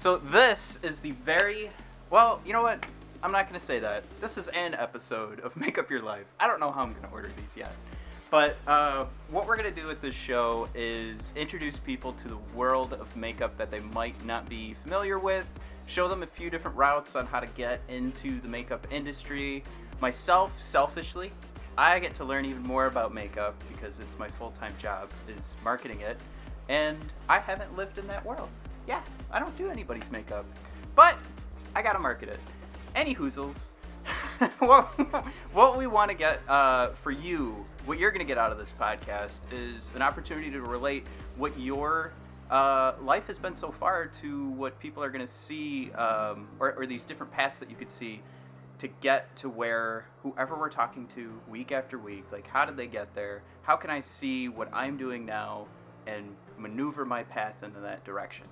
So this is the very well. You know what? I'm not gonna say that. This is an episode of Make Up Your Life. I don't know how I'm gonna order these yet. But uh, what we're gonna do with this show is introduce people to the world of makeup that they might not be familiar with. Show them a few different routes on how to get into the makeup industry. Myself, selfishly, I get to learn even more about makeup because it's my full-time job is marketing it, and I haven't lived in that world. Yeah, I don't do anybody's makeup, but I gotta market it. Any hoozles. what, we want to get uh, for you, what you're going to get out of this podcast is an opportunity to relate what your uh, life has been so far to what people are going to see, um, or, or these different paths that you could see to get to where whoever we're talking to week after week, like how did they get there? How can I see what I'm doing now and maneuver my path into that direction?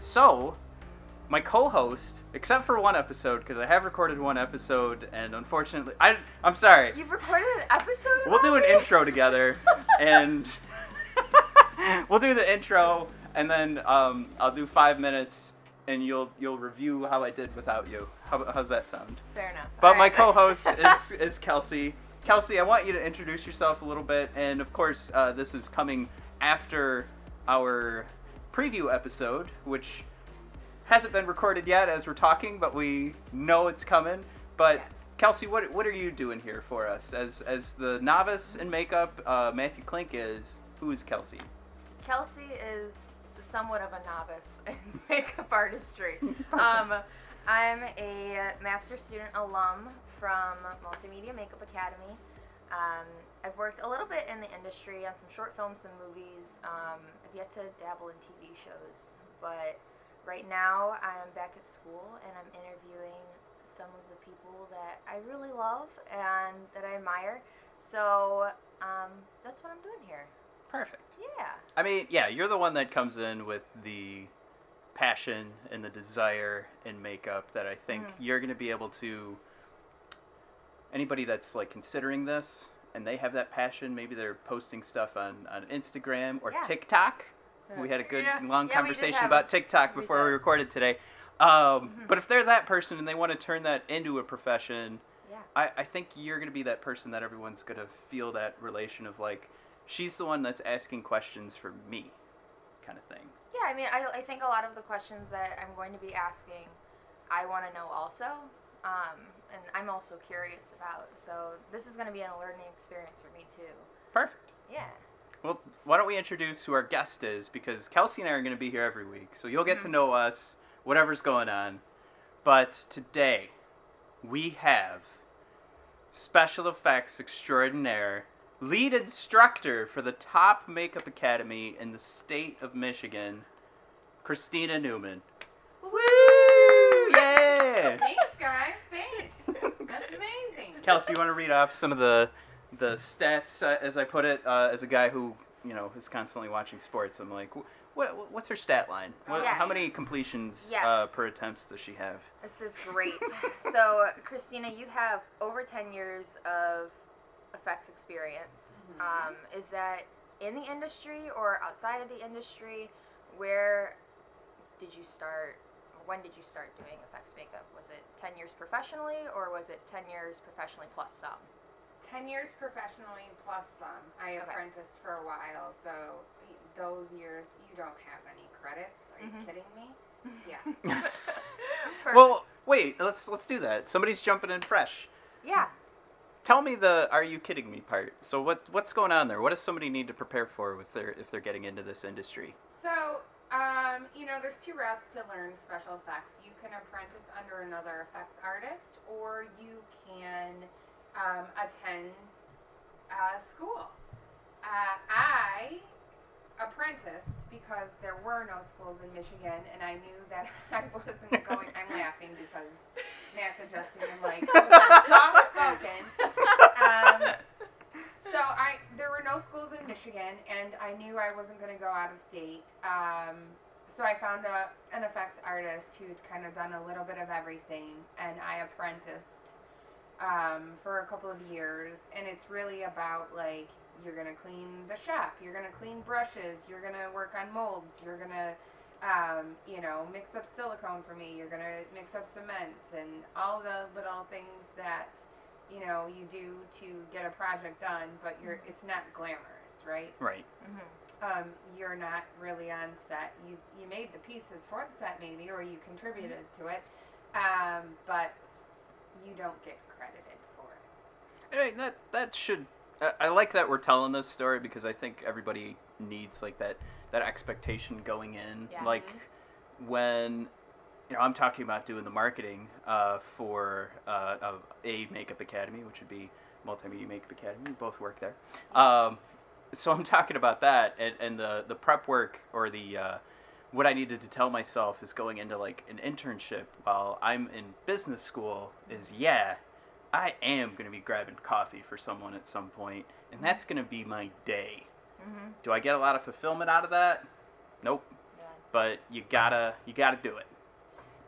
So, my co-host, except for one episode, because I have recorded one episode, and unfortunately, I I'm sorry. You've recorded an episode. We'll do an already? intro together, and we'll do the intro, and then um, I'll do five minutes, and you'll you'll review how I did without you. How, how's that sound? Fair enough. But All my right. co-host is is Kelsey. Kelsey, I want you to introduce yourself a little bit, and of course, uh, this is coming after our preview episode, which hasn't been recorded yet as we're talking, but we know it's coming. But Yes. Kelsey, what what are you doing here for us as as the novice in makeup? Uh, Matthew Klink is. Who is Kelsey? Kelsey is somewhat of a novice in makeup artistry. um, I'm a master student alum from Multimedia Makeup Academy. Um, I've worked a little bit in the industry on some short films, some movies. Um, I've yet to dabble in TV shows, but right now I'm back at school and I'm interviewing some of the people that I really love and that I admire. So um, that's what I'm doing here. Perfect. Yeah. I mean, yeah, you're the one that comes in with the passion and the desire in makeup that I think Mhm. you're going to be able to. Anybody that's like considering this and they have that passion, maybe they're posting stuff on, on Instagram or Yeah. TikTok. We had a good long conversation about TikTok before we recorded today. Um, Mhm. But if they're that person and they want to turn that into a profession, Yeah. I, I think you're going to be that person that everyone's going to feel that relation of like, she's the one that's asking questions for me, kind of thing. Yeah, I mean, I, I think a lot of the questions that I'm going to be asking, I want to know also. Um, and I'm also curious about. So this is going to be a learning experience for me too. Perfect. Yeah. Well, why don't we introduce who our guest is? Because Kelsey and I are going to be here every week, so you'll get to Mhm. know us, whatever's going on. But today, we have special effects extraordinaire, lead instructor for the top makeup academy in the state of Michigan, Christina Newman. Woo! Yeah! Thanks, guys. Thanks. That's amazing. Kelsey, you want to read off some of the the stats uh, as I put it? Uh, as a guy who you know is constantly watching sports, I'm like, what what's her stat line? What, How many completions Yes. uh, per attempts does she have? This is great. so, Christina, you have over 10 years of effects experience. Mhm. Um, is that in the industry or outside of the industry? Where did you start? Or When did you start doing effects makeup? Was it 10 years professionally or was it 10 years professionally plus some? Ten years professionally plus some. I Okay. apprenticed for a while, so those years you don't have any credits. Are Mhm. you kidding me? Yeah. Well, wait, let's let's do that. Somebody's jumping in fresh. yeah. Tell me the "Are you kidding me?" part. So what what's going on there? What does somebody need to prepare for with their if they're getting into this industry? So, um, you know, there's two routes to learn special effects. You can apprentice under another effects artist, or you can um, attend uh, school. Uh, I apprenticed because there were no schools in Michigan, and I knew that I wasn't going. I'm laughing because Matt's adjusting. I'm like, soft spoken. Um, I there were no schools in Michigan, and I knew I wasn't going to go out of state. Um, so I found a, an effects artist who'd kind of done a little bit of everything, and I apprenticed um, for a couple of years. And it's really about like you're gonna clean the shop, you're gonna clean brushes, you're gonna work on molds, you're gonna um, you know, mix up silicone for me. You're gonna mix up cement and all the little things that you know you do to get a project done. But you're it's not glamorous, right? Right. Mhm. Um, you're not really on set. You you made the pieces for the set maybe, or you contributed to it, um, but you don't get credited for it. I mean, that that should. I, I like that we're telling this story because I think everybody needs like that that expectation going in. Yeah. Like when you know I'm talking about doing the marketing uh, for uh, of a makeup academy, which would be Multimedia Makeup Academy. We both work there. Um, so I'm talking about that and, and the the prep work or the uh, what I needed to tell myself is going into like an internship while I'm in business school is yeah, I am going to be grabbing coffee for someone at some point, and that's going to be my day. Mhm. Do I get a lot of fulfillment out of that? Nope. Yeah. But you gotta you gotta do it.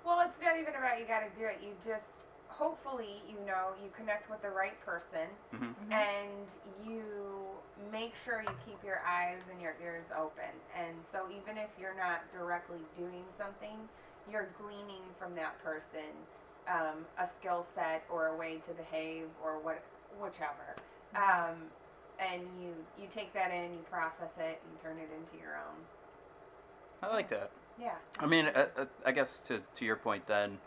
Well, it's not even about you got to do it. You just hopefully you know you connect with the right person hmm Mhm. and you make sure you keep your eyes and your ears open. And so even if you're not directly doing something, you're gleaning from that person um, a skill set or a way to behave or what whichever. Um, and you you take that in, you process it, and turn it into your own. I like that. Yeah. I mean, uh, uh, I guess to to your point, then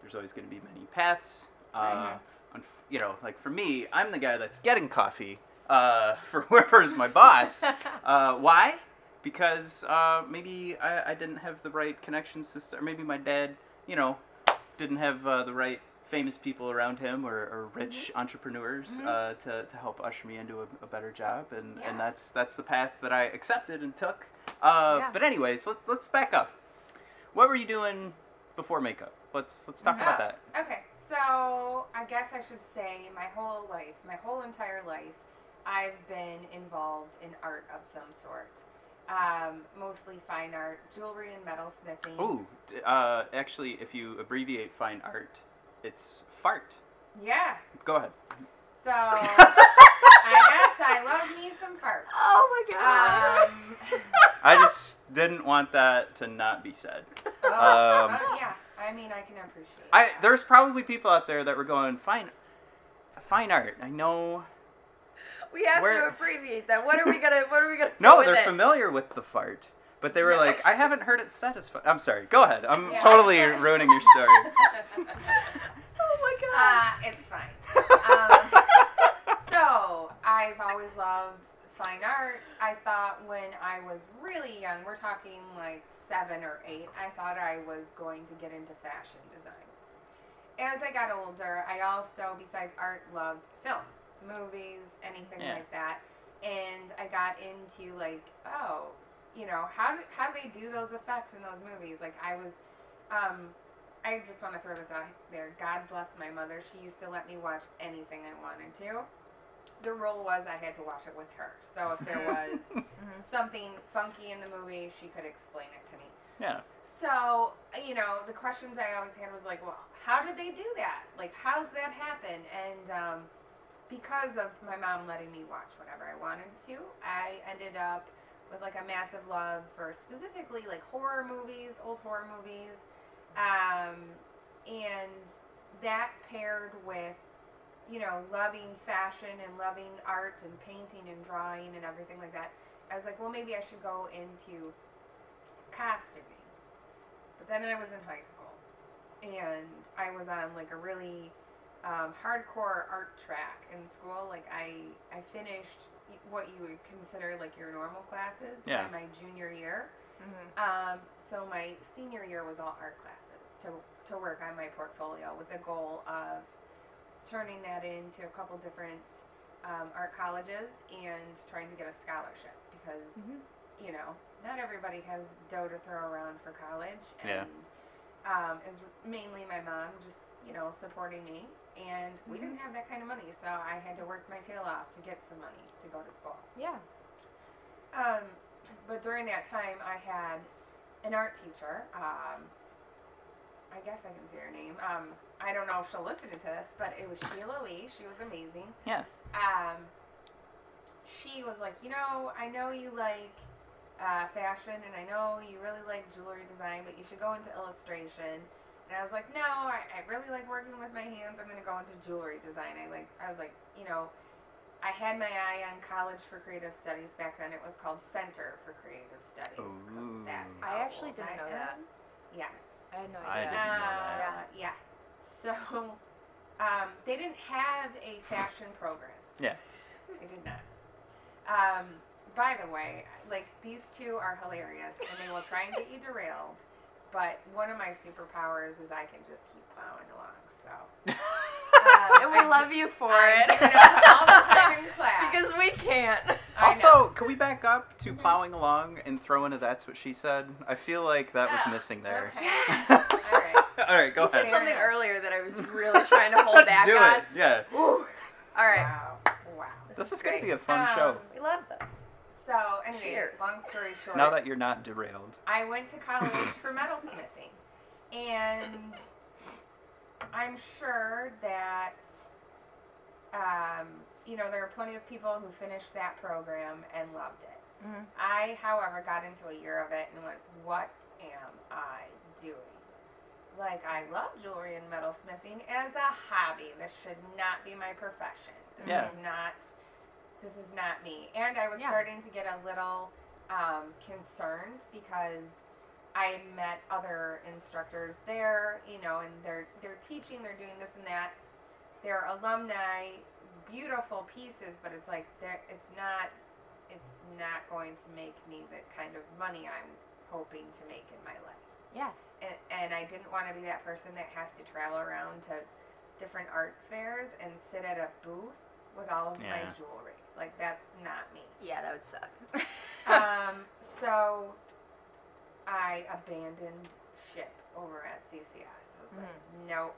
there's always going to be many paths. Uh, Right. unf- you know, like for me, I'm the guy that's getting coffee uh, for whoever's my boss. Uh, why? Because uh, maybe I, I didn't have the right connections to start. Maybe my dad, you know, didn't have uh, the right famous people around him or, or rich entrepreneurs Mhm. uh, to, to help usher me into a, a better job, and, Yeah. and that's that's the path that I accepted and took. Uh, Yeah. But anyways, let's let's back up. What were you doing before makeup? Let's let's talk about Oh, that. Okay, so I guess I should say my whole life, my whole entire life, I've been involved in art of some sort. Um, mostly fine art, jewelry and metal smithing. Ooh, d- uh, actually, if you abbreviate fine art, it's fart. Yeah. Go ahead. So I I love me some farts. Oh my god. Um, I just didn't want that to not be said. oh, Um, uh, yeah, I mean I can appreciate. I that. there's probably people out there that were going fine, fine art. I know. we have where- to abbreviate that. What are we gonna? What are we gonna? No, with they're it? familiar with the fart, but they were like, I haven't heard it said as. Fa-. I'm sorry. Go ahead. I'm Yeah. totally ruining your story. Oh my god. Uh, it's fine. Um, so I've always loved fine art. I thought when I was really young, we're talking like seven or eight, I thought I was going to get into fashion design. As I got older, I also, besides art, loved film, movies, anything Yeah. like that. And I got into like, oh, you know, how do, how do they do those effects in those movies? Like I was, um, I just want to throw this out there. God bless my mother. She used to let me watch anything I wanted to. The rule was I had to watch it with her. So if there was Mhm. something funky in the movie, she could explain it to me. Yeah. So, you know, the questions I always had was like, well, how did they do that? Like, how's that happen? And um, because of my mom letting me watch whatever I wanted to, I ended up with like a massive love for specifically like horror movies, old horror movies. Um, and that paired with, you know, loving fashion and loving art and painting and drawing and everything like that, I was like, well, maybe I should go into costuming. But then I was in high school, and I was on like a really um, hardcore art track in school. Like I, I finished what you would consider like your normal classes Yeah. by my junior year. Mhm. Um, so my senior year was all art classes to to work on my portfolio with the goal of turning that into a couple different um, art colleges and trying to get a scholarship because Mhm. you know not everybody has dough to throw around for college Yeah. and um, it was mainly my mom just you know supporting me and we Mhm. didn't have that kind of money so I had to work my tail off to get some money to go to school. Yeah. Um, but during that time, I had an art teacher. Um, I guess I can say her name. Um, I don't know if she'll listen to this, but it was Sheila Lee. She was amazing. Yeah. Um, she was like, you know, I know you like uh, fashion, and I know you really like jewelry design, but you should go into illustration. And I was like, no, I, I really like working with my hands. I'm gonna go into jewelry design. I like, I was like, you know, I had my eye on College for Creative Studies back then. It was called Center for Creative Studies. 'cause Ooh. that's I actually didn't I know that. Yes. I had no idea. I idea. didn't know that. Uh, Yeah. So, um, they didn't have a fashion program. Yeah. They did not. Um, by the way, like these two are hilarious, and they will try and get you derailed. But one of my superpowers is I can just keep plowing along. So. Uh, and we I love do- you for I it. do it all the time in class. because we can't. Also, know. can we back up to plowing along and throw into that's what she said? I feel like that was missing there. Okay. Yes. All right. All right, go you said ahead. something Fair enough. earlier that I was really trying to hold back Do on. it. Yeah. Ooh. All right. Wow. Wow. This is great. gonna be a fun Um, show. We love this. So, anyways, Cheers. long story short. Now that you're not derailed. I went to college for metalsmithing, and I'm sure that um, you know there are plenty of people who finished that program and loved it. Mhm. I, however, got into a year of it and went, "What am I doing?" Like I love jewelry and metalsmithing as a hobby. This should not be my profession. This Yeah. is not. This is not me. And I was Yeah. starting to get a little um, concerned because I met other instructors there, you know, and they're they're teaching, they're doing this and that. They're alumni, beautiful pieces, but it's like it's not it's not going to make me the kind of money I'm hoping to make in my life. Yeah. And, and I didn't want to be that person that has to travel around to different art fairs and sit at a booth with all of my jewelry. Like that's not me. Yeah, that would suck. Um, so I abandoned ship over at CCS. I was like, nope,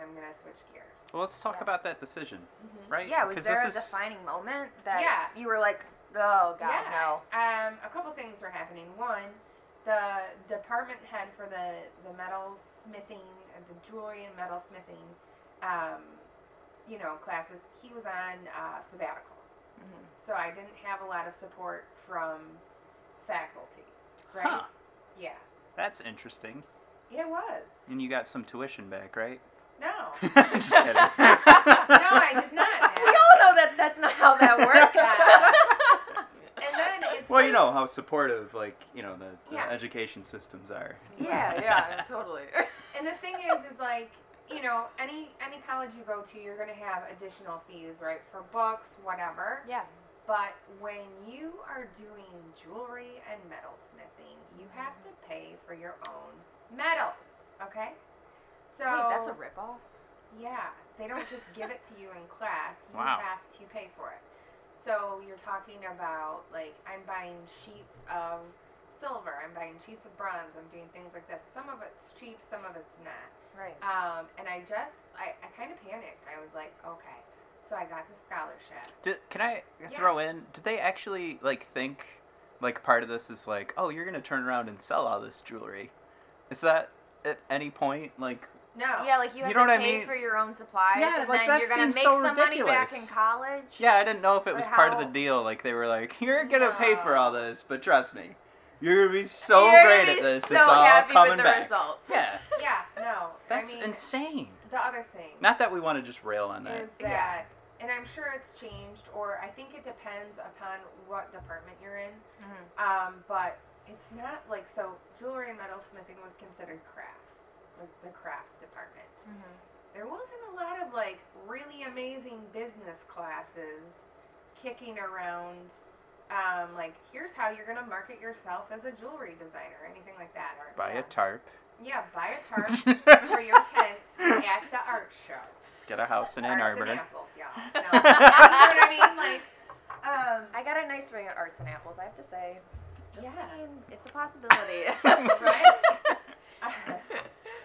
I'm gonna switch gears. Well, let's talk Yeah. about that decision, Mhm. right? yeah, was there a is- defining moment that Yeah. you were like, oh god, yeah. no. Um, a couple things were happening. One, the department head for the the metal smithing, uh, the jewelry and metal smithing, um, you know, classes. He was on uh, sabbatical, Mhm. so I didn't have a lot of support from faculty. Right? Huh. Yeah. That's interesting. It was. And you got some tuition back, right? No. Just kidding. no, I did not. We all know that that's not how that works. And then Well, you know how supportive, like you know, the, the Yeah. education systems are. yeah, yeah, totally. And the thing is, is like you know, any any college you go to, you're gonna have additional fees, right, for books, whatever. yeah. But when you are doing jewelry and metalsmithing, you have to pay for your own metals. Okay. So Wait, that's a ripoff? Yeah, they don't just give it to you in class. You Wow. have to pay for it. So you're talking about like I'm buying sheets of silver, I'm buying sheets of bronze, I'm doing things like this. Some of it's cheap, some of it's not. Right. Um, and I just I, I kind of panicked. I was like, okay. So I got the scholarship. Did, can I throw in? Did they actually like think, like part of this is like, oh, you're gonna turn around and sell all this jewelry? Is that at any point like? No. Yeah, like you You have know to what I pay mean? for your own supplies, Yeah, and like, then that you're gonna seems make so the money back in ridiculous. college. Yeah, I didn't know if it But was part of the deal. Like they were like, you're gonna pay for all this, but trust me, you're gonna be so You're great be at this. So it's all happy coming with the back. results. Yeah, Yeah. No. that's I mean, insane. the other thing. Not that we want to just rail on that. is Yeah. that, and I'm sure it's changed, or I think it depends upon what department you're in. Mhm. Um, but it's not like so. Jewelry and metalsmithing was considered crafts, like the crafts department. Mhm. There wasn't a lot of like really amazing business classes kicking around. Um, like here's how you're gonna market yourself as a jewelry designer, or anything like that. Or Buy yeah, a tarp. yeah, buy a tarp for your tent at the art show. Get a house in Ann Arbor. Arts Arbor. and apples, y'all. No. you know what I mean? Like, um, I got a nice ring at Arts and Apples, I have to say. Just Yeah. saying, it's a possibility. right?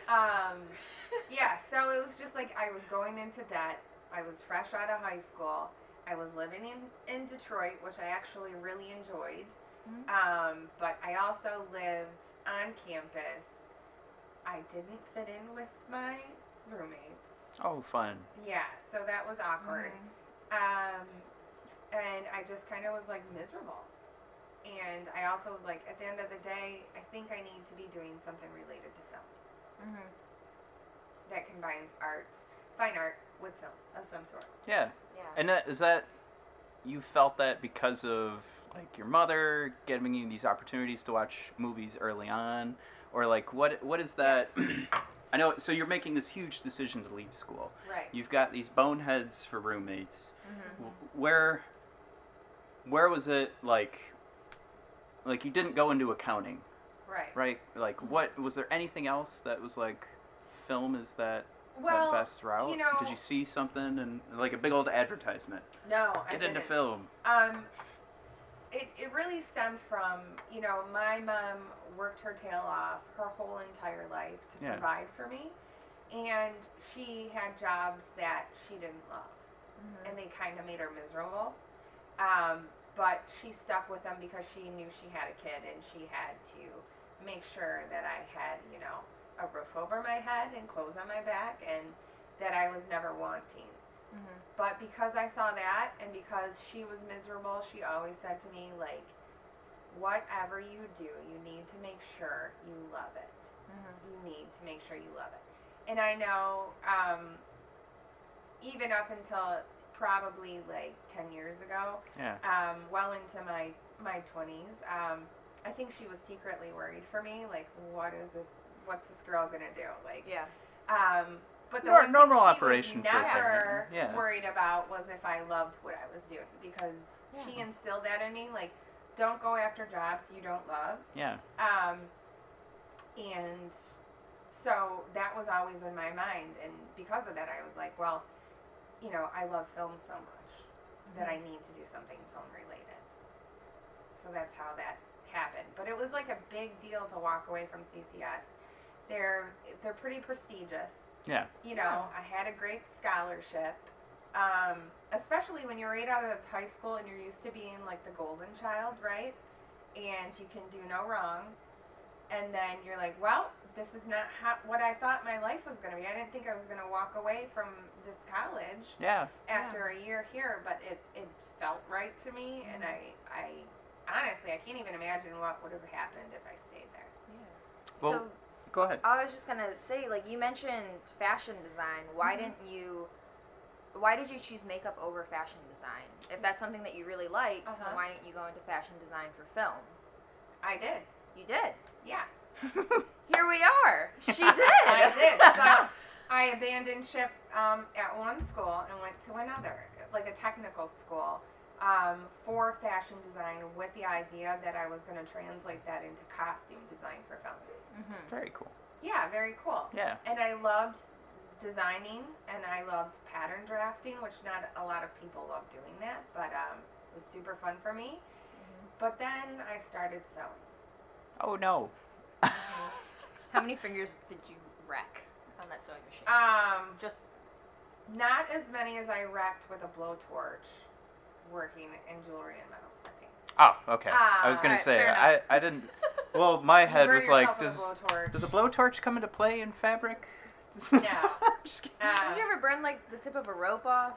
Um, yeah. So it was just like I was going into debt. I was fresh out of high school. I was living in in Detroit, which I actually really enjoyed. Mhm. Um, but I also lived on campus. I didn't fit in with my roommates. Oh, fun. Yeah, so that was awkward. Mhm. Um, and I just kind of was like miserable. and I also was like, at the end of the day, I think I need to be doing something related to film Mm-hmm. that combines art, fine art, with film of some sort. Yeah. Yeah. And that, is that you felt that because of like your mother giving you these opportunities to watch movies early on, or like what what is that? I know. So you're making this huge decision to leave school. Right. You've got these boneheads for roommates. mm-hmm. Where where was it like? Like you didn't go into accounting, Right. right? Like what was there anything else that was like film is that Well, that best route? you know- Did you see something and like a big old advertisement? no, I Get into didn't. film. Um, it, it really stemmed from, you know, my mom worked her tail off her whole entire life to Yeah. provide for me. And she had jobs that she didn't love. Mm-hmm. And they kind of made her miserable. Um, but she stuck with them because she knew she had a kid and she had to make sure that I had, you know, a roof over my head and clothes on my back and that I was never wanting. Mm-hmm. But because I saw that and because she was miserable, she always said to me, like, whatever you do, you need to make sure you love it. Mm-hmm. You need to make sure you love it. And I know, um, even up until probably like 10 years ago, Yeah. um, well into my, my 20s, um, I think she was secretly worried for me. Like, what is this? What's this girl gonna do? Like, Yeah. um, but the Nor- one normal thing she operation was for a never yeah. worried about was if I loved what I was doing because she instilled that in me. Like, don't go after jobs you don't love. Yeah. Um, and so that was always in my mind, and because of that, I was like, well, you know, I love film so much that I need to do something film related. So that's how that happened. But it was like a big deal to walk away from CCS. They're they're pretty prestigious. Yeah. You know, I had a great scholarship. Um, especially when you're right out of high school and you're used to being like the golden child, right? And you can do no wrong. And then you're like, well, this is not how, what I thought my life was going to be. I didn't think I was going to walk away from this college Yeah. after a year here, but it, it felt right to me. And I, I honestly, I can't even imagine what would have happened if I stayed there. Yeah. Well- so Go ahead. I was just gonna say, like you mentioned fashion design. Why Mhm. didn't you? Why did you choose makeup over fashion design? If that's something that you really liked, Uh-huh. then why didn't you go into fashion design for film? I did. You did. Yeah. Here we are. She did. I did. So I abandoned ship um, at one school and went to another, like a technical school, um, for fashion design with the idea that I was going to translate that into costume design for film. hmm Very cool. Yeah, very cool. Yeah. And I loved designing and I loved pattern drafting, which not a lot of people love doing that, but um, it was super fun for me. But then I started sewing. Oh no. How many fingers did you wreck on that sewing machine? Um, Just Not as many as I wrecked with a blowtorch working in jewelry and metalsmithing. Oh, okay. I was Ah, gonna alright, say I. I didn't. Well, my head was like, does a blowtorch. does a blowtorch come into play in fabric? No. Just kidding. Uh, Did you ever burn like the tip of a rope off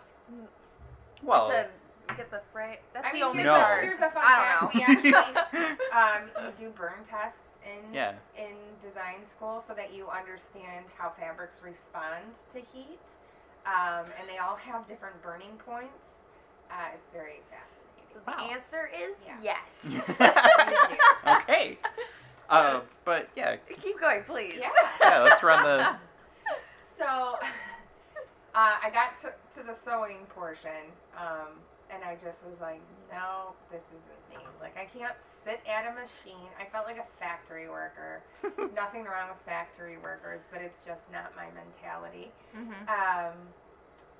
well, to get the fray? That's I the mean, only here's, No. part. here's a fun I fact. don't know. We actually um, you do burn tests in yeah. in design school so that you understand how fabrics respond to heat, um, and they all have different burning points. Uh, it's very fascinating. So the Wow. answer is Yeah. yes. okay. Uh, but yeah, Keep going, please. Yeah. yeah. Let's run the. So uh, I got to, to the sewing portion, um, and I just was like, no, this isn't me. Like, I can't sit at a machine. I felt like a factory worker. Nothing wrong with factory workers, but it's just not my mentality. Mm-hmm. Um,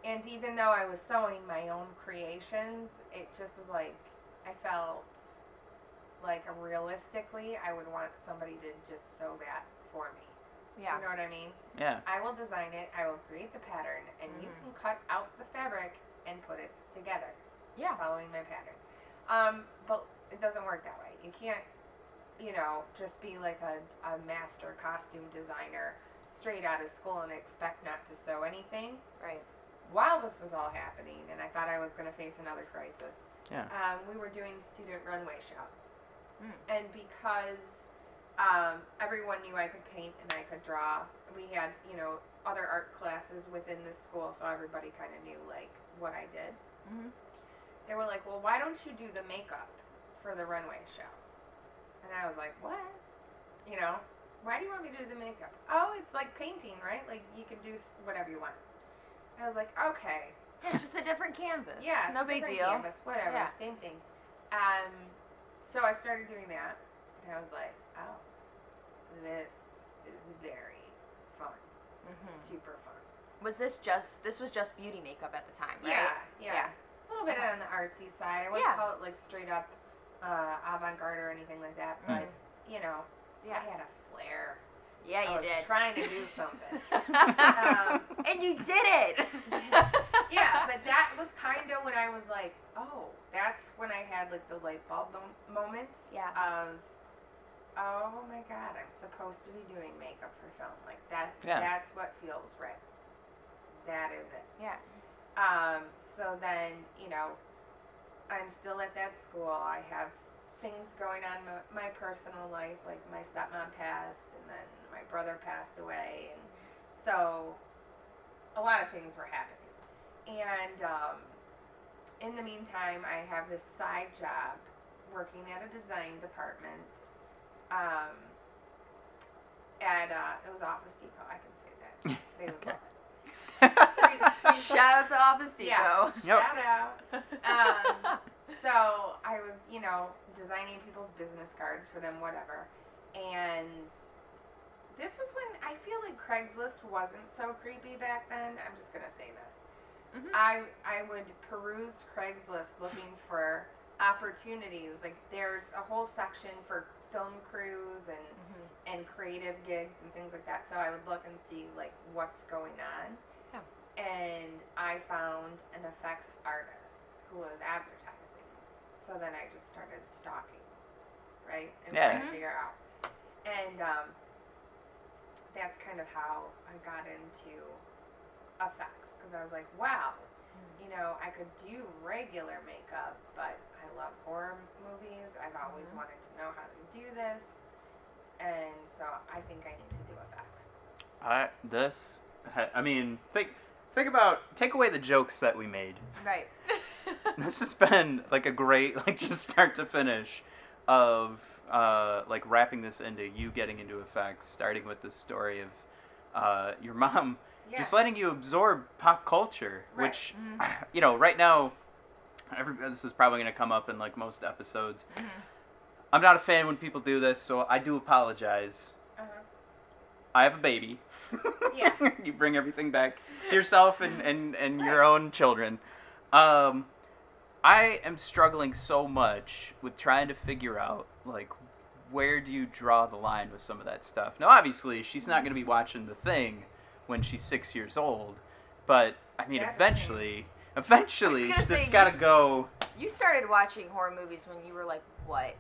and even though I was sewing my own creations, it just was like, I felt like realistically, I would want somebody to just sew that for me. Yeah. You know what I mean? Yeah. I will design it, I will create the pattern, and you Mhm. can cut out the fabric and put it together Yeah. following my pattern. Um, but it doesn't work that way. You can't, you know, just be like a, a master costume designer straight out of school and expect not to sew anything. Right. While this was all happening, and I thought I was going to face another crisis, Yeah. um, we were doing student runway shows. Mm. and because um, everyone knew I could paint and I could draw, we had you know other art classes within the school, so everybody kind of knew like what I did. Mhm. They were like, "Well, why don't you do the makeup for the runway shows?" And I was like, "What? You know, why do you want me to do the makeup? Oh, it's like painting, right? Like you can do whatever you want." I was like, "Okay." Yeah, it's just a different canvas. Yeah, it's no big deal. Canvas, whatever, Yeah. same thing. Um, so I started doing that, and I was like, oh, this is very fun, Mhm. super fun. Was this just this was just beauty makeup at the time, right? Yeah, yeah, Yeah. A little bit on the artsy side. I wouldn't Yeah. call it like straight up uh, avant-garde or anything like that, but you know, Yeah. I had a flair. Yeah, I you was did. trying to do something. um, and you did it. yeah, but that was kind of when I was like, oh, that's when I had like the light bulb mom- moments Yeah. of, oh my god, I'm supposed to be doing makeup for film. Like that. Yeah. That's what feels right. That is it. yeah. Um, so then, you know, I'm still at that school. I have things going on in my, my personal life, like my stepmom passed, and then my brother passed away, and so a lot of things were happening. And um, in the meantime, I have this side job working at a design department. Um, at uh, it was Office Depot. I can say that. They would Okay. love it. Three- three- Shout out to Office Depot. Yeah. Yep. Shout out. Um, so I was, you know, designing people's business cards for them, whatever. And this was when I feel like Craigslist wasn't so creepy back then. I'm just gonna say this. Mhm. I I would peruse Craigslist looking for opportunities. Like there's a whole section for film crews and Mhm. and creative gigs and things like that. So I would look and see like what's going on. Yeah. And I found an effects artist who was advertising. So then I just started stalking, right? And Yeah. trying to figure out. And um, that's kind of how I got into effects because I was like, wow, you know, I could do regular makeup, but I love horror movies. I've always Mhm. wanted to know how to do this, and so I think I need to do effects. I this. I mean, think think about take away the jokes that we made. Right. This has been like a great like just start to finish of uh, like wrapping this into you getting into effects, starting with the story of uh, your mom Yeah. just letting you absorb pop culture, Right. which Mhm. you know right now. Every, this is probably going to come up in like most episodes. Mhm. I'm not a fan when people do this, so I do apologize. uh-huh. I have a baby. Yeah. you bring everything back to yourself and, and, and your own children. Um, I am struggling so much with trying to figure out, like, where do you draw the line with some of that stuff? Now, obviously, she's not going to be watching The Thing when she's six years old, but, I mean, That's eventually, eventually, gonna it's got to go. You started watching horror movies when you were like what,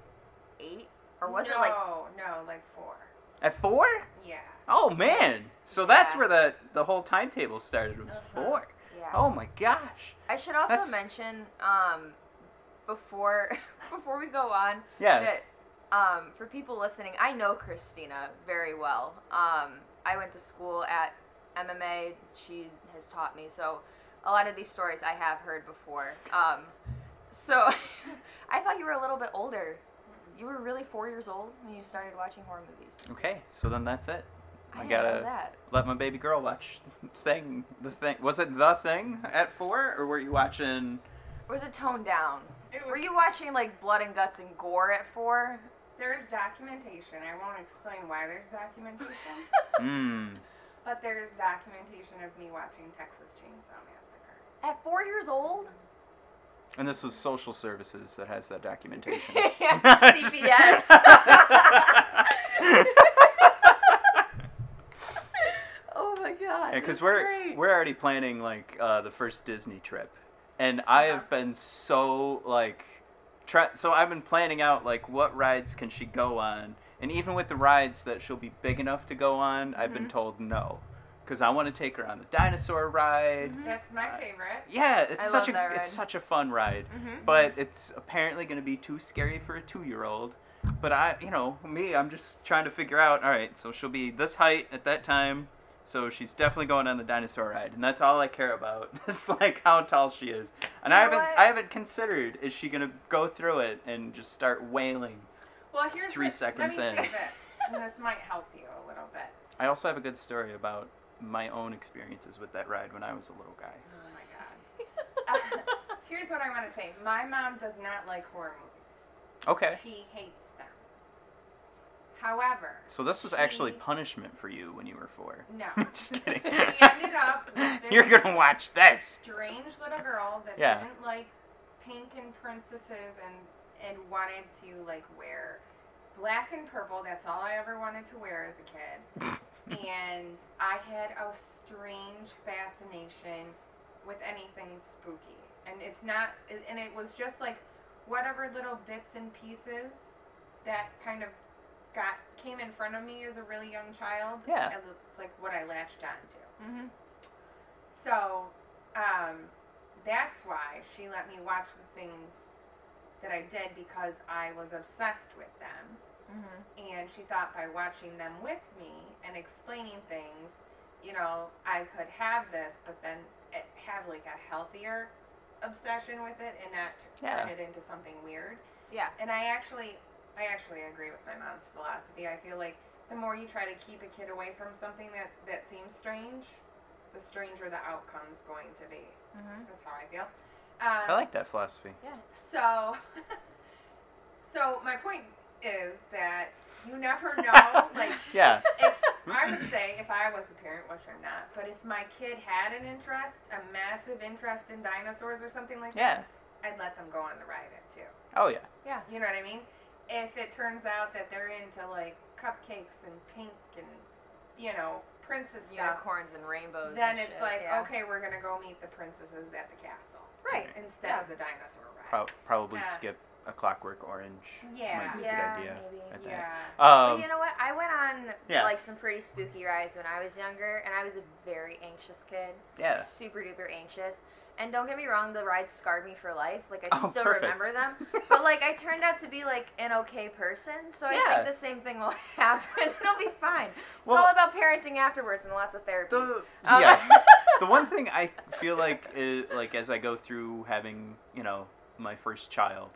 eight, or was no, it like? no, no, like four. At four? Yeah. Oh, man. So that's where the, the whole timetable started, was Uh-huh. four. Yeah. Oh, my gosh. I should also That's- mention um, before before we go on Yeah. that um, for people listening, I know Christina very well. Um, I went to school at MMA. She has taught me so a lot of these stories I have heard before. Um, so I thought you were a little bit older. You were really four years old when you started watching horror movies. Okay, so then that's it. I didn't gotta- that. Let my baby girl watch thing. The thing was it the thing at four, or were you watching? Or was it toned down? It was, Were you watching like blood and guts and gore at four? There's documentation. I won't explain why there's documentation, Mmm. but there's documentation of me watching Texas Chainsaw Massacre. At four years old? And this was social services that has that documentation. yeah, CPS. oh my god. because that's we're great. we're already planning like uh, the first Disney trip, and I Uh-huh. have been so like, try. So I've been planning out like what rides can she go on, and even with the rides that she'll be big enough to go on, I've been Mhm. told no, because I want to take her on the dinosaur ride. Mhm. That's my favorite. Yeah, it's I such love a that it's such a fun ride, Mhm. but it's apparently going to be too scary for a two year old. But I, you know, me, I'm just trying to figure out. All right, so she'll be this height at that time. So she's definitely going on the dinosaur ride, and that's all I care about. It's like how tall she is, and I You know haven't, what? I haven't considered is she gonna go through it and just start wailing. Well, here's Three what, seconds let me in. Say this, and this might help you a little bit. I also have a good story about my own experiences with that ride when I was a little guy. Oh my god. Uh, here's what I want to say. My mom does not like horror movies. Okay. She hates. However, So this was actually punishment for you when you were four. no. just kidding. She ended up with this You're gonna watch this. strange little girl that Yeah. didn't like pink and princesses and and wanted to like wear black and purple. That's all I ever wanted to wear as a kid. and I had a strange fascination with anything spooky. And it's not and it was just like whatever little bits and pieces that kind of got came in front of me as a really young child. Yeah. It's like what I latched onto. Mm-hmm. So, um, that's why she let me watch the things that I did because I was obsessed with them. Mm-hmm. And she thought by watching them with me and explaining things, you know, I could have this, but then have like a healthier obsession with it and not t- Yeah. turn it into something weird. Yeah. And I actually, I actually agree with my mom's philosophy. I feel like the more you try to keep a kid away from something that that seems strange, the stranger the outcome's going to be. Mm-hmm. That's how I feel. Um, I like that philosophy. Yeah. So, so my point is that you never know. like, Yeah. I would say if I was a parent, which I'm not, but if my kid had an interest, a massive interest in dinosaurs or something like Yeah. that, I'd let them go on the ride it too. Oh yeah. yeah. You know what I mean? If it turns out that they're into like cupcakes and pink and you know princess stuff, Unicorns and rainbows. then and it's shit, like yeah. okay, we're gonna go meet the princesses at the castle, Right. Instead Yeah. of the dinosaur ride. Pro- probably Yeah. skip a Clockwork Orange. Yeah. Might be a Yeah, good idea. maybe. I think. yeah. But Um, you know what? I went on Yeah. like some pretty spooky rides when I was younger, and I was a very anxious kid. yeah. Super duper anxious. And don't get me wrong, the rides scarred me for life. Like I Oh, still perfect. remember them. But like I turned out to be like an okay person, so I think the same thing will happen. It'll be fine. It's Well- all about parenting afterwards and lots of therapy. The Um, yeah. the one thing I feel like is like as I go through having you know my first child,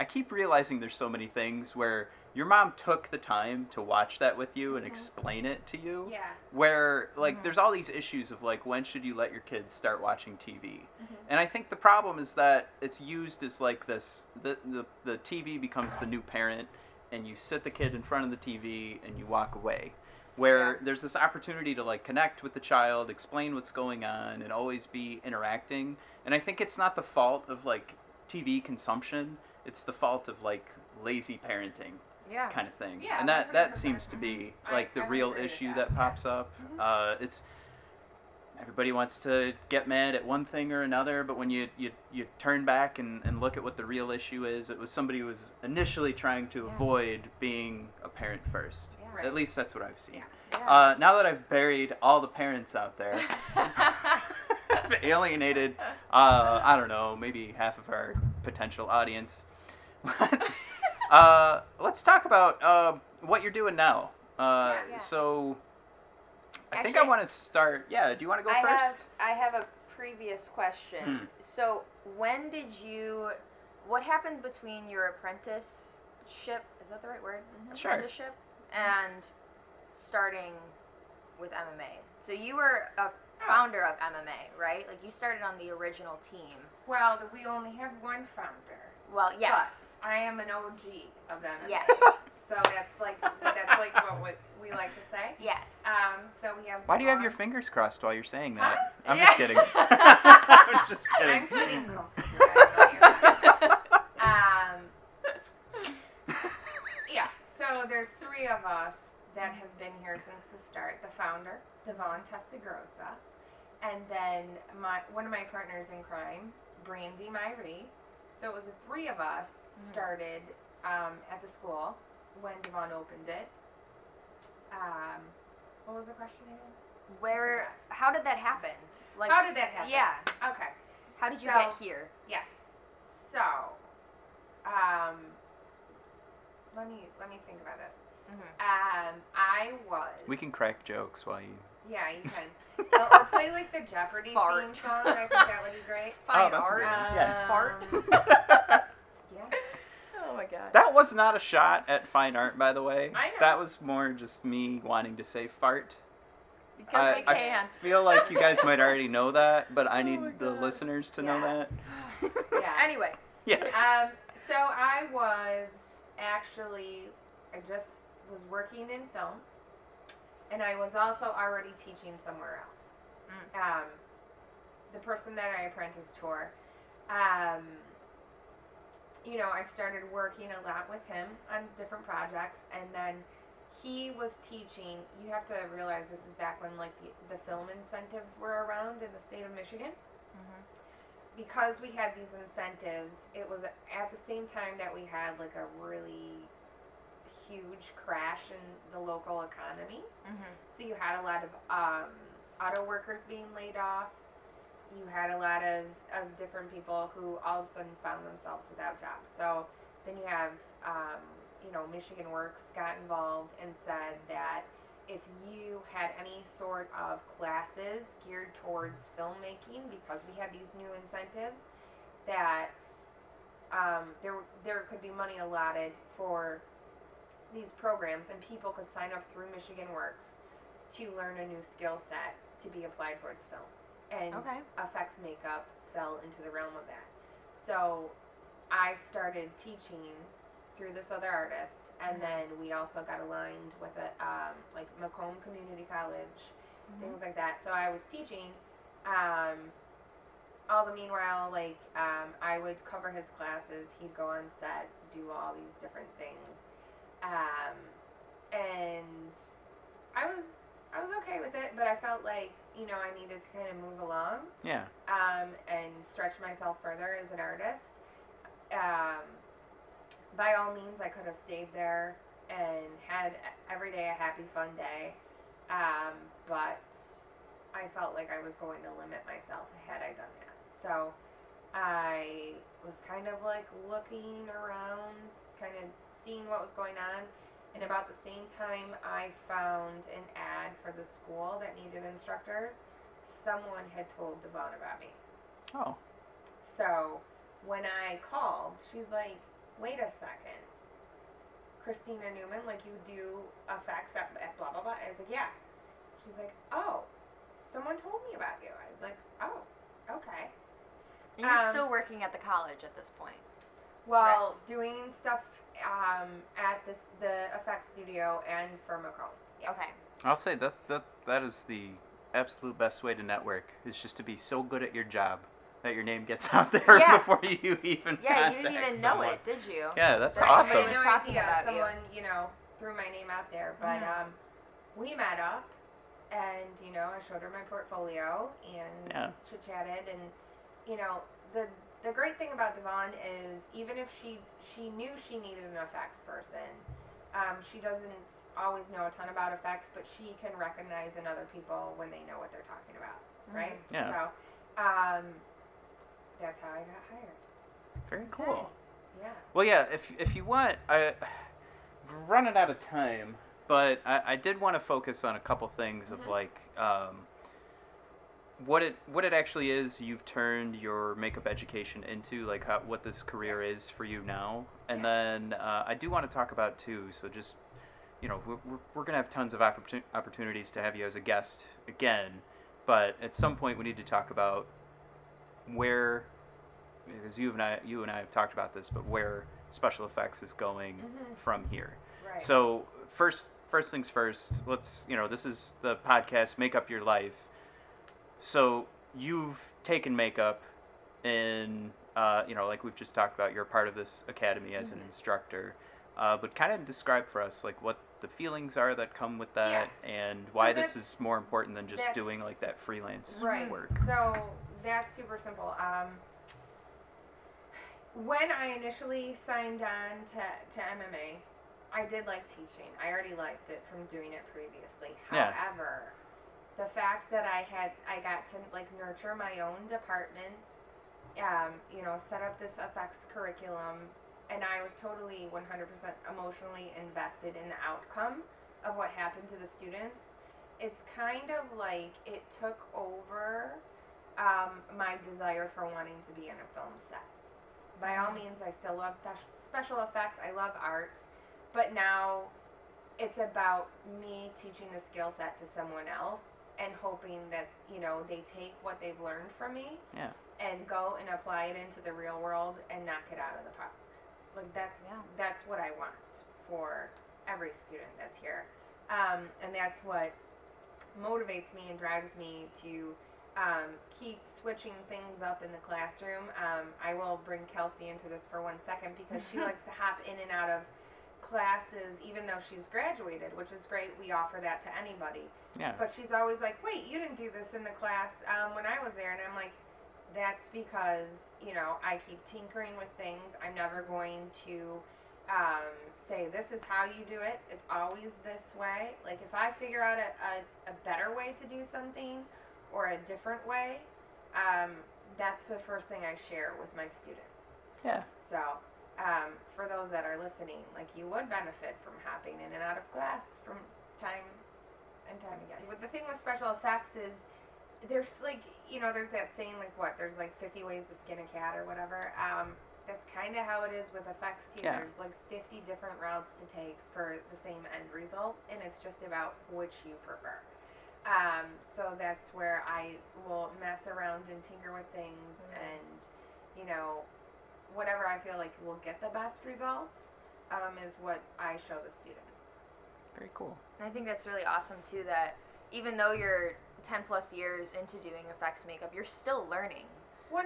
I keep realizing there's so many things where your mom took the time to watch that with you and Mhm. explain it to you. Yeah. Where like Mhm. there's all these issues of like when should you let your kids start watching TV? Mhm. And I think the problem is that it's used as like this the the, the TV becomes the new parent and you sit the kid in front of the TV and you walk away. Where Yeah. there's this opportunity to like connect with the child, explain what's going on and always be interacting. And I think it's not the fault of like TV consumption, it's the fault of like lazy parenting yeah. kind of thing. Yeah, and that that 100%. seems to be I- like the I real issue that, that, pops up. Mhm. Uh, it's everybody wants to get mad at one thing or another, but when you you, you turn back and, and look at what the real issue is, it was somebody who was initially trying to Yeah. avoid being a parent first. Yeah. Right. At least that's what I've seen. Uh, now that I've buried all the parents out there, alienated, uh, I don't know, maybe half of our potential audience. Let's, uh, let's talk about uh, what you're doing now. Uh, Yeah, yeah. So, I think I want to start. Yeah, do you want to go I first? have I have a previous question. Hmm. So when did you? What happened between your apprenticeship? Is that the right word? Sure. Apprenticeship and starting with MMA. So you were a founder of MMA, right? Like you started on the original team. Well, we only have one founder. Well, yes. But I am an OG of them. Yes. So that's like that's like what, what we like to say. Yes. Um. So we have. Why do you have your fingers crossed while you're saying Huh? that? I'm Yeah. just kidding. I'm just kidding. I'm sitting comfortably. I know you're um. Yeah. So there's three of us that have been here since the start. The founder, Devon Testagrosa, and then my one of my partners in crime, Brandy Myrie. So it was the three of us Mhm. started um, at the school when Devon opened it. Um, what was the question again? Where? How did that happen? Like. How did that happen? Yeah. Okay. How did you So- get here? Yes. So, um, let me let me think about this. Mhm. Um, I was. We can crack jokes while you. Yeah, you can. or, or play like the Jeopardy Fart. theme song. I think that would be great. Fine Oh, that's art. good. Yeah. Fart. Um, yeah. Oh my god. that was not a shot at fine art, by the way. I know. That was more just me wanting to say fart. because I, we I can. feel like you guys might already know that, but I Oh need my the listeners to know that. Yeah. Anyway. Yeah. Um, so I was actually, I just was working in film, and I was also already teaching somewhere else. Mm. Um, the person that I apprenticed for, um, you know, I started working a lot with him on different projects, and then he was teaching. You have to realize this is back when like the, the film incentives were around in the state of Michigan Mhm. because we had these incentives, it was at the same time that we had like a really huge crash in the local economy. Mhm. So you had a lot of um, auto workers being laid off. You had a lot of, of different people who all of a sudden found themselves without jobs. So then you have, um, you know, Michigan Works got involved and said that if you had any sort of classes geared towards filmmaking, because we had these new incentives, that um, there there could be money allotted for these programs, and people could sign up through Michigan Works to learn a new skill set to be applied towards film. And Okay. effects makeup fell into the realm of that. So I started teaching through this other artist, and Mhm. then we also got aligned with a um, like Macomb Community College, things like that. So I was teaching. Um, all the meanwhile, like um, I would cover his classes. He'd go on set, do all these different things, um, and I was I was okay with it. But I felt like you know I needed to kind of move along Yeah. um, and stretch myself further as an artist. Um, by all means, I could have stayed there and had every day a happy, fun day. Um, but I felt like I was going to limit myself had I done that. So I was kind of like looking around, kind of seeing what was going on. And about the same time, I found an ad for the school that needed instructors. Someone had told Devon about me. Oh. So when I called, she's like, wait a second. Christina Newman, like you do effects at, at blah, blah, blah. I was like, yeah. She's like, oh, someone told me about you. I was like, oh, okay. And you're Um, still working at the college at this point. Well, doing stuff um, at this the effects studio and for Macomb. Yeah. Okay. I'll say that that that is the absolute best way to network is just to be so good at your job that your name gets out there Yeah. before you even Yeah, you didn't contact even know it, did you? Yeah, that's That awesome. somebody was no talking idea. about you. Someone, you. know, threw my name out there. But Mhm. um, we met up, and you know, I showed her my portfolio and Yeah. chit chatted, and you know, the the great thing about Devon is even if she she knew she needed an effects person. Um, she doesn't always know a ton about effects, but she can recognize in other people when they know what they're talking about, right? Yeah. So, um, that's how I got hired. Very cool. Yeah. Well, yeah. If if you want, I we're running out of time, but I, I did want to focus on a couple things of Mhm. like um, what it what it actually is you've turned your makeup education into, like how what this career is for you now, and Yeah. then uh, I do want to talk about too. So just you know, we're, we're, we're gonna have tons of opportun- opportunities to have you as a guest again, but at some point we need to talk about where because you and I you and I have talked about this, but where special effects is going Mhm. from here. Right. So first first things first, let's you know, this is the podcast Make Up Your Life. So you've taken makeup in uh, you know, like we've just talked about, you're part of this academy as an Mhm. instructor. Uh, but kind of describe for us like what the feelings are that come with that and So why this is more important than just doing like that freelance right. work. So that's super simple. Um, when I initially signed on to, to MMA, I did like teaching. I already liked it from doing it previously. Yeah. However, the fact that I had I got to like nurture my own department, um, you know, set up this effects curriculum, and I was totally 100% emotionally invested in the outcome of what happened to the students. It's kind of like it took over um, my desire for wanting to be in a film set. By all means, I still love special effects. I love art, but now it's about me teaching the skill set to someone else and hoping that you know they take what they've learned from me Yeah. and go and apply it into the real world and knock it out of the park. Like that's Yeah. that's what I want for every student that's here, um, and that's what motivates me and drives me to um, keep switching things up in the classroom. Um, I will bring Kelsey into this for one second because she likes to hop in and out of classes even though she's graduated, which is great. We offer that to anybody. Yeah. But she's always like, wait, you didn't do this in the class um, when I was there. And I'm like, that's because, you know, I keep tinkering with things. I'm never going to um, say, this is how you do it. It's always this way. Like, if I figure out a, a, a better way to do something or a different way, um, that's the first thing I share with my students. Yeah. So, um, for those that are listening, like you would benefit from hopping in and out of class from time and time again. But the thing with special effects is there's like, you know, there's that saying like what? There's like 50 ways to skin a cat or whatever. Um, that's kind of how it is with effects too. Yeah. There's like 50 different routes to take for the same end result, and it's just about which you prefer. Um, so that's where I will mess around and tinker with things, Mhm. and you know, whatever I feel like will get the best result um, is what I show the students. Very cool. And I think that's really awesome too that even though you're 10 plus years into doing effects makeup, you're still learning. 100%.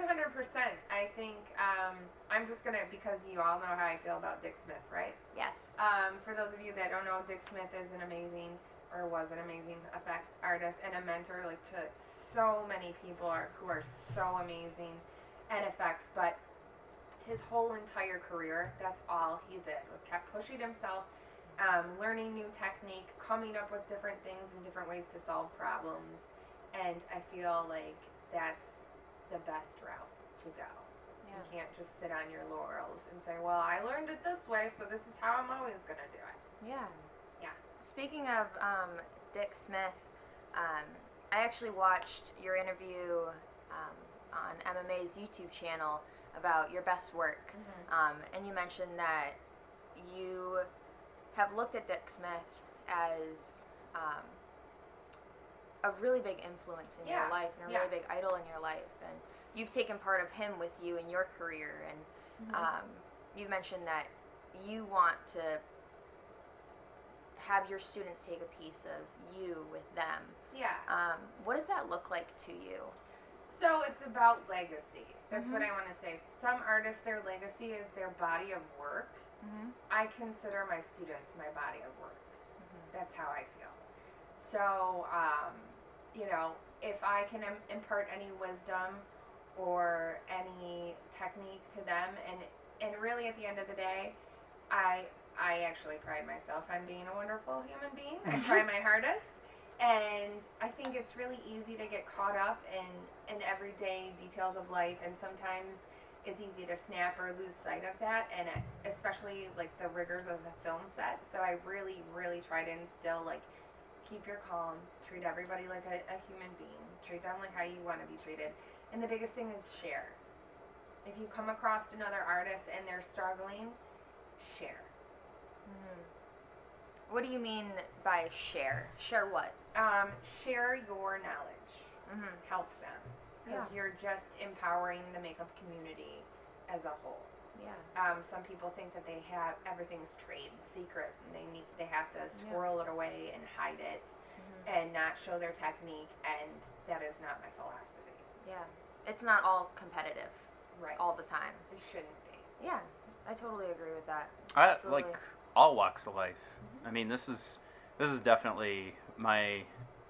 I think um, I'm just gonna because you all know how I feel about Dick Smith, right? Yes. Um, for those of you that don't know, Dick Smith is an amazing, or was an amazing effects artist and a mentor, like to so many people are who are so amazing at effects. But his whole entire career, that's all he did was kept pushing himself, um, learning new technique, coming up with different things and different ways to solve problems. And I feel like that's the best route to go. Yeah. You can't just sit on your laurels and say, "Well, I learned it this way, so this is how I'm always gonna do it." Yeah. Yeah. Speaking of um, Dick Smith, um, I actually watched your interview um, on MMA's YouTube channel about your best work. Um, and you mentioned that you have looked at Dick Smith as um, a really big influence in Yeah, your life and a yeah. really big idol in your life. And you've taken part of him with you in your career. And Mm-hmm. um, you mentioned that you want to have your students take a piece of you with them. Yeah. Um, what does that look like to you? So it's about legacy. That's what Mhm. I want to say. Some artists, their legacy is their body of work. Mm-hmm. I consider my students my body of work. That's how I feel. So, um, you know, if I can Im- impart any wisdom or any technique to them, and and really at the end of the day, I I actually pride myself on being a wonderful human being. I try my hardest, and I think it's really easy to get caught up in in everyday details of life, and sometimes it's easy to snap or lose sight of that, and it, especially like the rigors of the film set. So I really, really try to instill like keep your calm, treat everybody like a, a human being, treat them like how you want to be treated, and the biggest thing is share. If you come across another artist and they're struggling, share. Mm-hmm. What do you mean by share? Share what? Um, share your knowledge. Mm-hmm. Help them because you're just empowering the makeup community as a whole. Yeah. Um, some people think that they have everything's trade secret and they need they have to squirrel it away and hide it Mhm. and not show their technique and that is not my philosophy. Yeah. It's not all competitive Right. all the time. It shouldn't be. Yeah. I totally agree with that. I Absolutely. like all walks of life. I mean, this is this is definitely my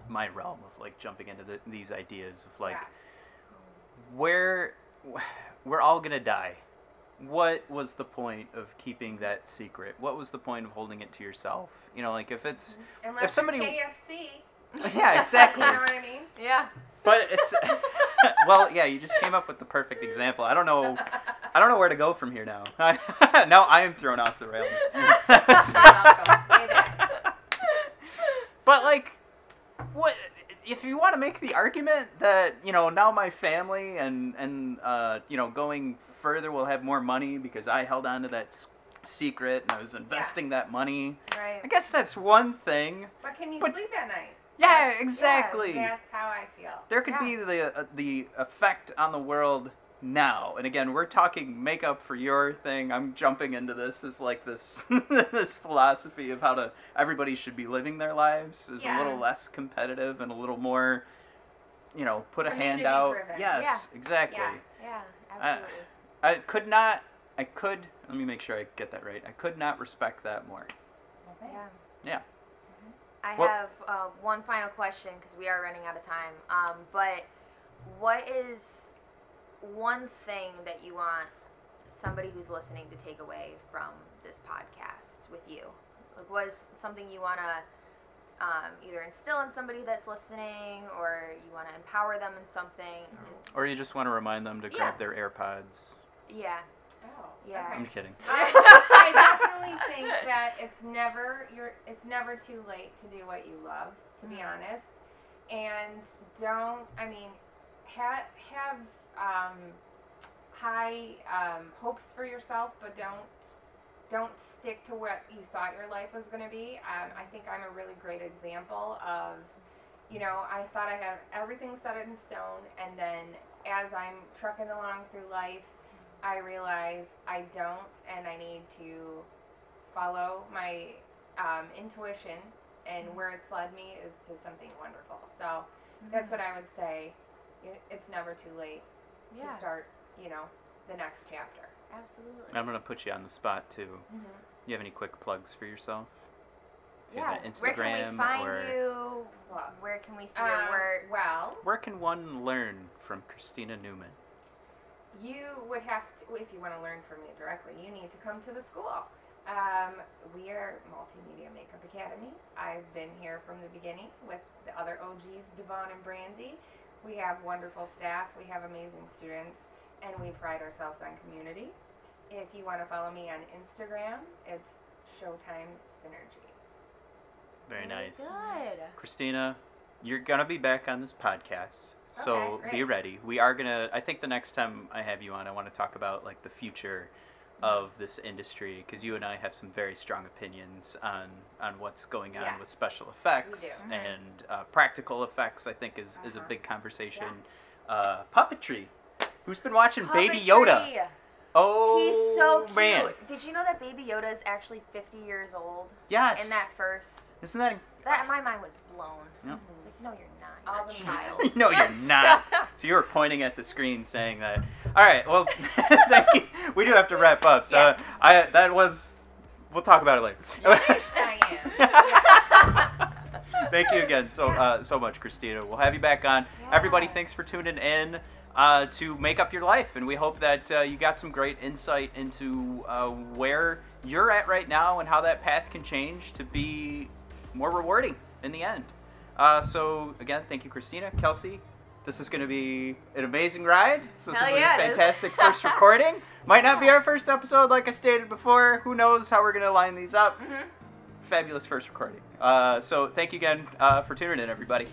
my realm of like jumping into the, these ideas of like Yeah. Where we're all gonna die. What was the point of keeping that secret? What was the point of holding it to yourself? You know, like if it's Unless somebody- you're KFC. yeah, exactly. You know what I mean? Yeah. But it's well, yeah. You just came up with the perfect example. I don't know. I I don't know where to go from here now. now I am thrown off the rails. welcome. Way back. but like, what if you want to make the argument that you know now my family and and uh, you know going further will have more money because I held on to that s- secret and I was investing that money. Right. I guess that's one thing. But can you But- sleep at night? Yeah, That's- exactly. That's how I feel. There could Yeah. be the uh, the effect on the world now. And again, we're talking makeup for your thing. I'm jumping into this as like this this philosophy of how to everybody should be living their lives is a little less competitive and a little more you know, put a hand out. driven. Yes, exactly. Yeah. Yeah, I- absolutely. I could not I could let me make sure I get that right. I could not respect that more. Well, thanks. Yeah. Yeah. I Well- have uh, one final question because we are running out of time. Um, but what is one thing that you want somebody who's listening to take away from this podcast with you? Like, was something you want to um, either instill in somebody that's listening, or you want to empower them in something? Or you just want to remind them to Yeah. grab their AirPods. Yeah. Oh. Yeah. okay. I'm kidding. I, I definitely think that it's never you're it's never too late to do what you love, to be Mhm. honest. And don't I mean have have um, high um, hopes for yourself, but don't don't stick to what you thought your life was going to be. Um, I think I'm a really great example of, you know, I thought I had everything set in stone, and then as I'm trucking along through life, I realize I don't, and I need to follow my um, intuition, and where it's led me is to something wonderful. So that's what I would say. It's never too late Yeah. to start, you know, the next chapter. Absolutely. I'm gonna put you on the spot too. Mm-hmm. You have any quick plugs for yourself? If you Yeah. have Where can we find or you? Where can we see your Um, work? Well, where can one learn from Christina Newman? you would have to, if you want to learn from me directly, you need to come to the school. Um, we are Multimedia Makeup Academy. I've been here from the beginning with the other OGs, Devon and Brandy. We have wonderful staff, we have amazing students, and we pride ourselves on community. If you want to follow me on Instagram, it's Showtime Synergy. Very nice. Good. Christina, you're gonna be back on this podcast. So Okay, be ready. We are gonna I think the next time I have you on I want to talk about like the future of this industry because you and I have some very strong opinions on on what's going on with special effects. Mhm. and uh, practical effects. I think is is a Uh-huh. big conversation. Uh, puppetry. Who's been watching Baby Yoda? Oh, He's so cute. man. Did you know that Baby Yoda is actually 50 years old? Yes. In that first, Isn't that? that my mind was blown. Yep. It's like, no, you're not. All You're a child. no, you're not. So you were pointing at the screen saying that. All right. Well, thank you. We do have to wrap up. So Yes. I that was. We'll talk about it later. Finished, Diane. thank you again so uh, so much, Christina. We'll have you back on. Everybody, thanks for tuning in. Uh, to make up your life, and we hope that uh, you got some great insight into uh, where you're at right now and how that path can change to be more rewarding in the end. Uh, so again, thank you, Christina, Kelsey. This is going to be an amazing ride. So this Hell is yeah, a it is. fantastic first recording. Might not be our first episode, like I stated before. Who knows how we're going to line these up? Mhm. Fabulous first recording. Uh, so thank you again uh, for tuning in, everybody.